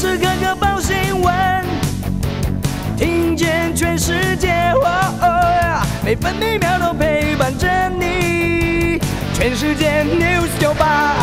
时刻刻报新闻，听见全世界，每分每秒都陪伴着你。全世界 news 九八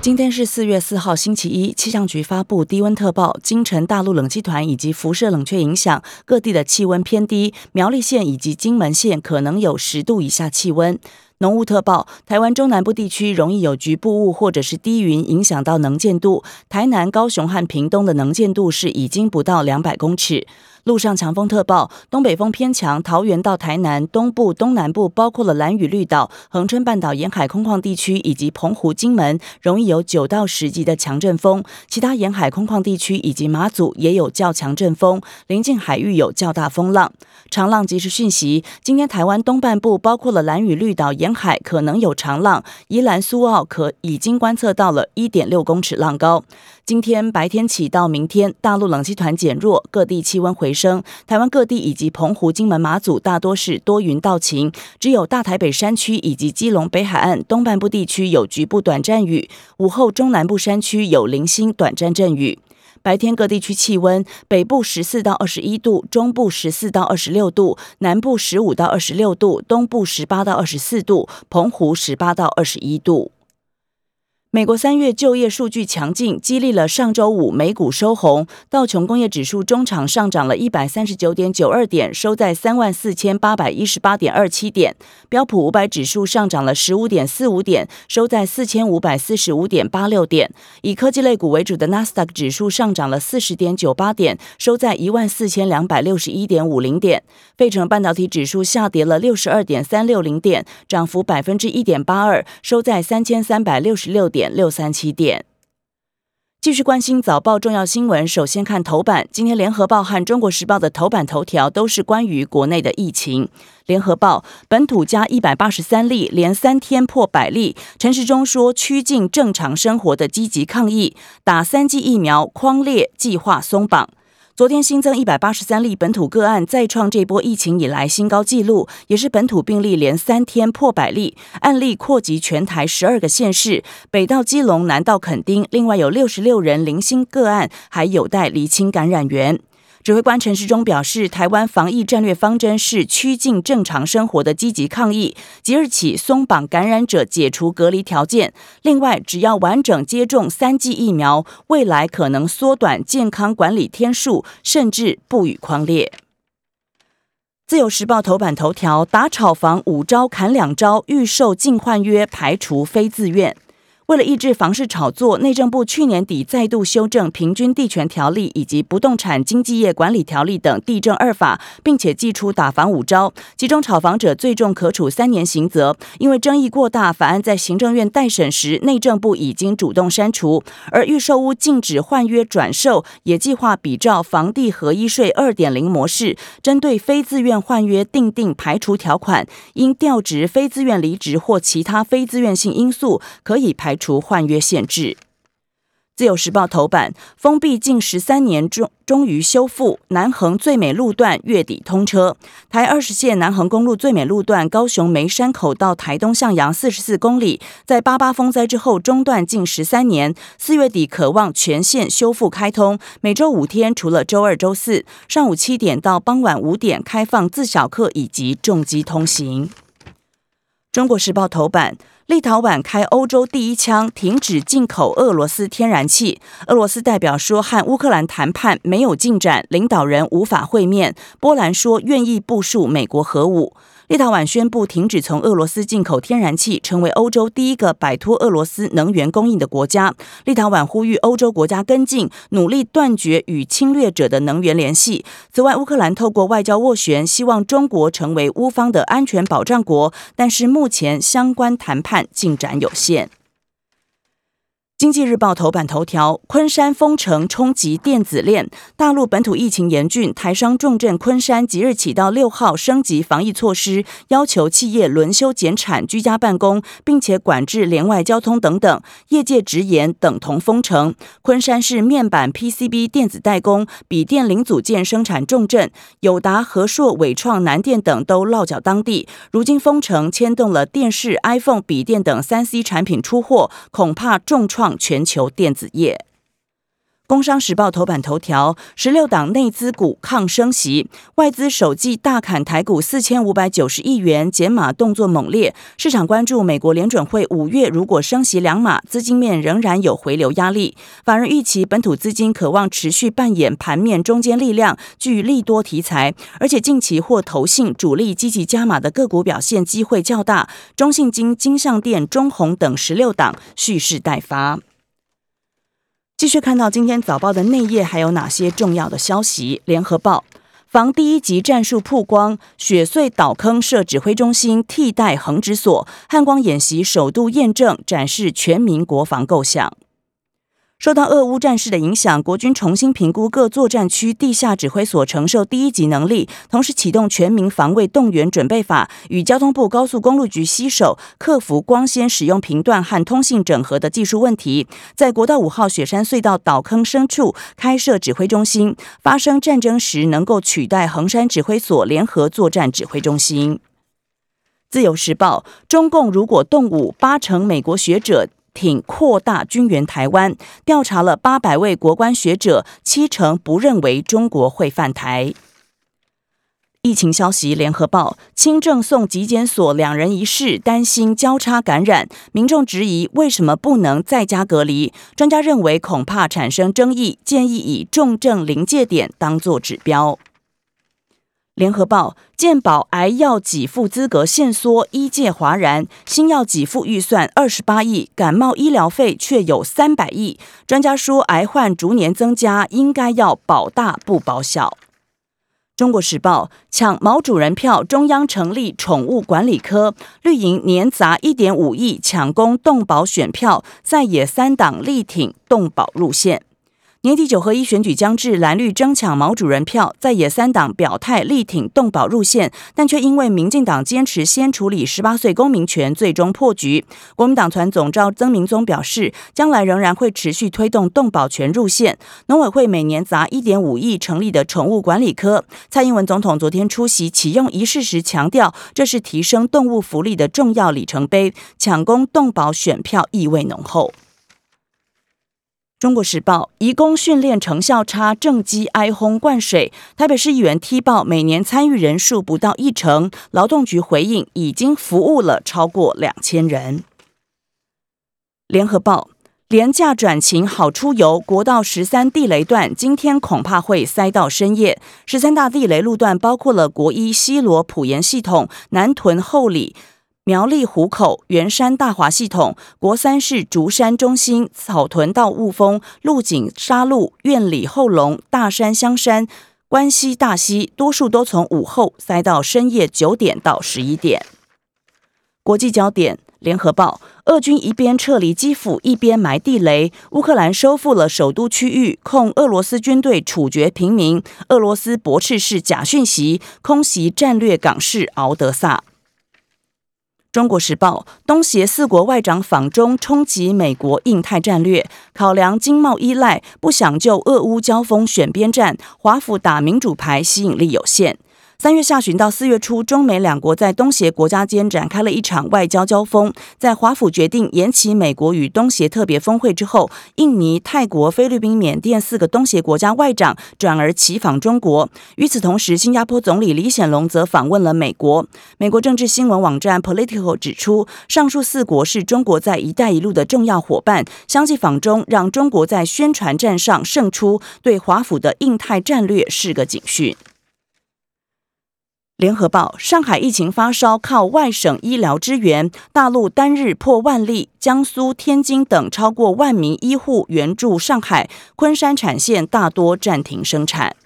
今天是四月四号，星期一。气象局发布低温特报，京城大陆冷气团以及辐射冷却影响，各地的气温偏低。苗栗县以及金门县可能有十度以下气温。浓雾特报，台湾中南部地区容易有局部雾或者是低云影响到能见度。台南、高雄和屏东的能见度是已经不到两百公尺。路上强风特报，东北风偏强，桃园到台南东部、东南部，包括了蓝屿绿岛、恒春半岛沿海空旷地区以及澎湖、金门，容易有九到十级的强阵风。其他沿海空旷地区以及马祖也有较强阵风，临近海域有较大风浪。长浪及时讯息：今天台湾东半部，包括了蓝屿绿岛沿海可能有长浪，宜兰苏澳可已经观测到了一点六公尺浪高。今天白天起到明天，大陆冷气团减弱，各地气温回升。台湾各地以及澎湖、金门、马祖大多是多云到晴，只有大台北山区以及基隆北海岸东半部地区有局部短暂雨。午后中南部山区有零星短暂阵雨。白天各地区气温：北部十四到二十一度，中部十四到二十六度，南部十五到二十六度，东部十八到二十四度，澎湖十八到二十一度。美国三月就业数据强劲，激励了上周五美股收红。道琼工业指数中场上涨了一百三十九点九二点，收在三万四千八百一十八点二七点。标普五百指数上涨了十五点四五点，收在四千五百四十五点八六点。以科技类股为主的纳斯达克指数上涨了四十点九八点，收在一万四千两百六十一点五零点。费城半导体指数下跌了六十二点三六零点，涨幅百分之一点八二，收在三千三百六十六点。点六三七点，继续关心早报重要新闻。首先看头版，今天联合报和中国时报的头版头条都是关于国内的疫情。联合报本土加一百八十三例，连三天破百例。陈时中说，趋近正常生活的积极抗疫，打三剂疫苗框列计划松绑。昨天新增一百八十三例本土个案，再创这波疫情以来新高纪录，也是本土病例连三天破百例，案例扩及全台十二个县市，北到基隆，南到垦丁，另外有六十六人零星个案，还有待厘清感染源。指挥官陈时中表示，台湾防疫战略方针是趋近正常生活的积极抗疫，即日起松绑感染者解除隔离条件。另外，只要完整接种三剂疫苗，未来可能缩短健康管理天数，甚至不予框列。自由时报头版头条：打炒房五招砍两招，预售净换约排除非自愿。为了抑制房市炒作，内政部去年底再度修正《平均地权条例》以及《不动产经纪业管理条例》等地政二法，并且祭出打房五招，其中炒房者最重可处三年刑责。因为争议过大，法案在行政院待审时，内政部已经主动删除。而预售屋禁止换约转售，也计划比照房地合一税二点零模式，针对非自愿换约定定排除条款，因调职、非自愿离职或其他非自愿性因素，可以排。除换约限制。自由时报头版：封闭近十三年，终终于修复。南横最美路段月底通车。台二十线南横公路最美路段，高雄梅山口到台东向阳四十四公里，在八八风灾之后中断近十三年，四月底渴望全线修复开通。每周五天，除了周二、周四上午七点到傍晚五点开放自小客以及重机通行。中国时报头版。立陶宛开欧洲第一枪，停止进口俄罗斯天然气。俄罗斯代表说，和乌克兰谈判没有进展，领导人无法会面。波兰说愿意部署美国核武。立陶宛宣布停止从俄罗斯进口天然气，成为欧洲第一个摆脱俄罗斯能源供应的国家。立陶宛呼吁欧洲国家跟进，努力断绝与侵略者的能源联系。此外，乌克兰透过外交斡旋，希望中国成为乌方的安全保障国，但是目前相关谈判进展有限。经济日报头版头条：昆山封城冲击电子链，大陆本土疫情严峻，台商重镇昆山即日起到六号升级防疫措施，要求企业轮休减产、居家办公，并且管制连外交通等等。业界直言等同封城。昆山是面板 PCB 电子代工、笔电零组件生产重镇，友达、和硕、伟创、南电等都落脚当地。如今封城牵动了电视、iPhone、笔电等三 C 产品出货，恐怕重创。全球电子业。工商时报头版头条：十六档内资股抗升息，外资首季大砍台股四千五百九十亿元，减码动作猛烈。市场关注美国联准会五月如果升息两码，资金面仍然有回流压力。反而预期本土资金渴望持续扮演盘面中间力量，具利多题材，而且近期或投信主力积极加码的个股表现机会较大。中信金、金相店、中红等十六档蓄势待发。继续看到今天早报的内页，还有哪些重要的消息？联合报防第一级战术曝光，雪穗岛坑设指挥中心替代横指所，汉光演习首度验证，展示全民国防构想。受到俄乌战事的影响，国军重新评估各作战区地下指挥所承受第一级能力，同时启动全民防卫动员准备法，与交通部高速公路局携手克服光纤使用频段和通信整合的技术问题，在国道五号雪山隧道岛坑深处开设指挥中心，发生战争时能够取代横山指挥所联合作战指挥中心。自由时报：中共如果动武，八成美国学者。挺扩大军援台湾，调查了八百位国关学者，七成不认为中国会犯台。疫情消息，联合报：轻症送疾检所两人一室，担心交叉感染，民众质疑为什么不能在家隔离？专家认为恐怕产生争议，建议以重症临界点当作指标。联合报：健保癌药给付资格限缩，医界哗然。新药给付预算二十八亿，感冒医疗费却有三百亿。专家说，癌患逐年增加，应该要保大不保小。中国时报：抢毛主人票，中央成立宠物管理科，绿营年砸一点五亿抢攻动保选票，在野三党力挺动保路线。年底九合一选举将至，蓝绿争抢毛主人票，在野三党表态力挺动保入线，但却因为民进党坚持先处理十八岁公民权，最终破局。国民党团总召曾明宗表示，将来仍然会持续推动动保权入线。农委会每年砸一点五亿成立的宠物管理科，蔡英文总统昨天出席启用仪式时强调，这是提升动物福利的重要里程碑，抢攻动保选票意味浓厚。中国时报：移工训练成效差，政绩哀轰灌水。台北市议员踢爆，每年参与人数不到一成。劳动局回应，已经服务了超过两千人。联合报：廉价转勤好出游，国道十三地雷段今天恐怕会塞到深夜。十三大地雷路段包括了国一西罗普盐系统、南屯后里。苗栗湖口、圆山大华系统、国三市竹山中心、草屯到雾峰、鹿井沙鹿、苑里后龙、大山香山、关西大溪，多数都从午后塞到深夜九点到十一点。国际焦点：联合报，俄军一边撤离基辅，一边埋地雷。乌克兰收复了首都区域，控俄罗斯军队处决平民。俄罗斯驳斥是假讯息，空袭战略港市敖德萨。中国时报：东协四国外长访中，冲击美国印太战略，考量经贸依赖，不想就俄乌交锋选边站，华府打民主牌，吸引力有限。三月下旬到四月初，中美两国在东协国家间展开了一场外交交锋。在华府决定延期美国与东协特别峰会之后，印尼、泰国、菲律宾、缅甸四个东协国家外长转而齐访中国。与此同时，新加坡总理李显龙则访问了美国。美国政治新闻网站 Political 指出，上述四国是中国在“一带一路”的重要伙伴，相继访中让中国在宣传战上胜出，对华府的印太战略是个警讯。联合报：上海疫情发烧靠外省医疗支援，大陆单日破万例，江苏、天津等超过万名医护援助上海，昆山产线大多暂停生产。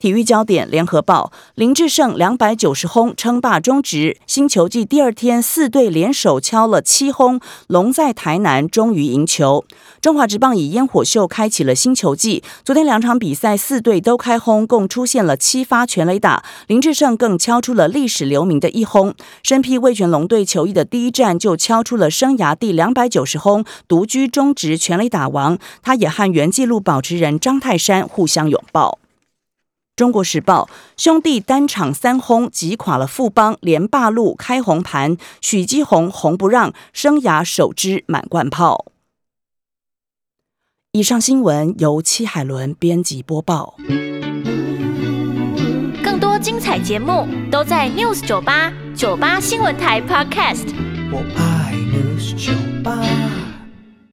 体育焦点，联合报林志胜两百九十轰称霸中职，新球季第二天四队联手敲了七轰，龙在台南终于赢球。中华职棒以烟火秀开启了新球季，昨天两场比赛四队都开轰，共出现了七发全垒打，林志胜更敲出了历史留名的一轰。身披味全龙队球衣的第一战就敲出了生涯第两百九十轰，独居中职全垒打王。他也和原纪录保持人张泰山互相拥抱。中国时报兄弟单场三轰击垮了富邦，连霸路开红盘，许基宏红不让，生涯首支满贯炮。以上新闻由戚海伦编辑播报。更多精彩节目都在 News 九八九八新闻台 Podcast。我爱 News 酒吧。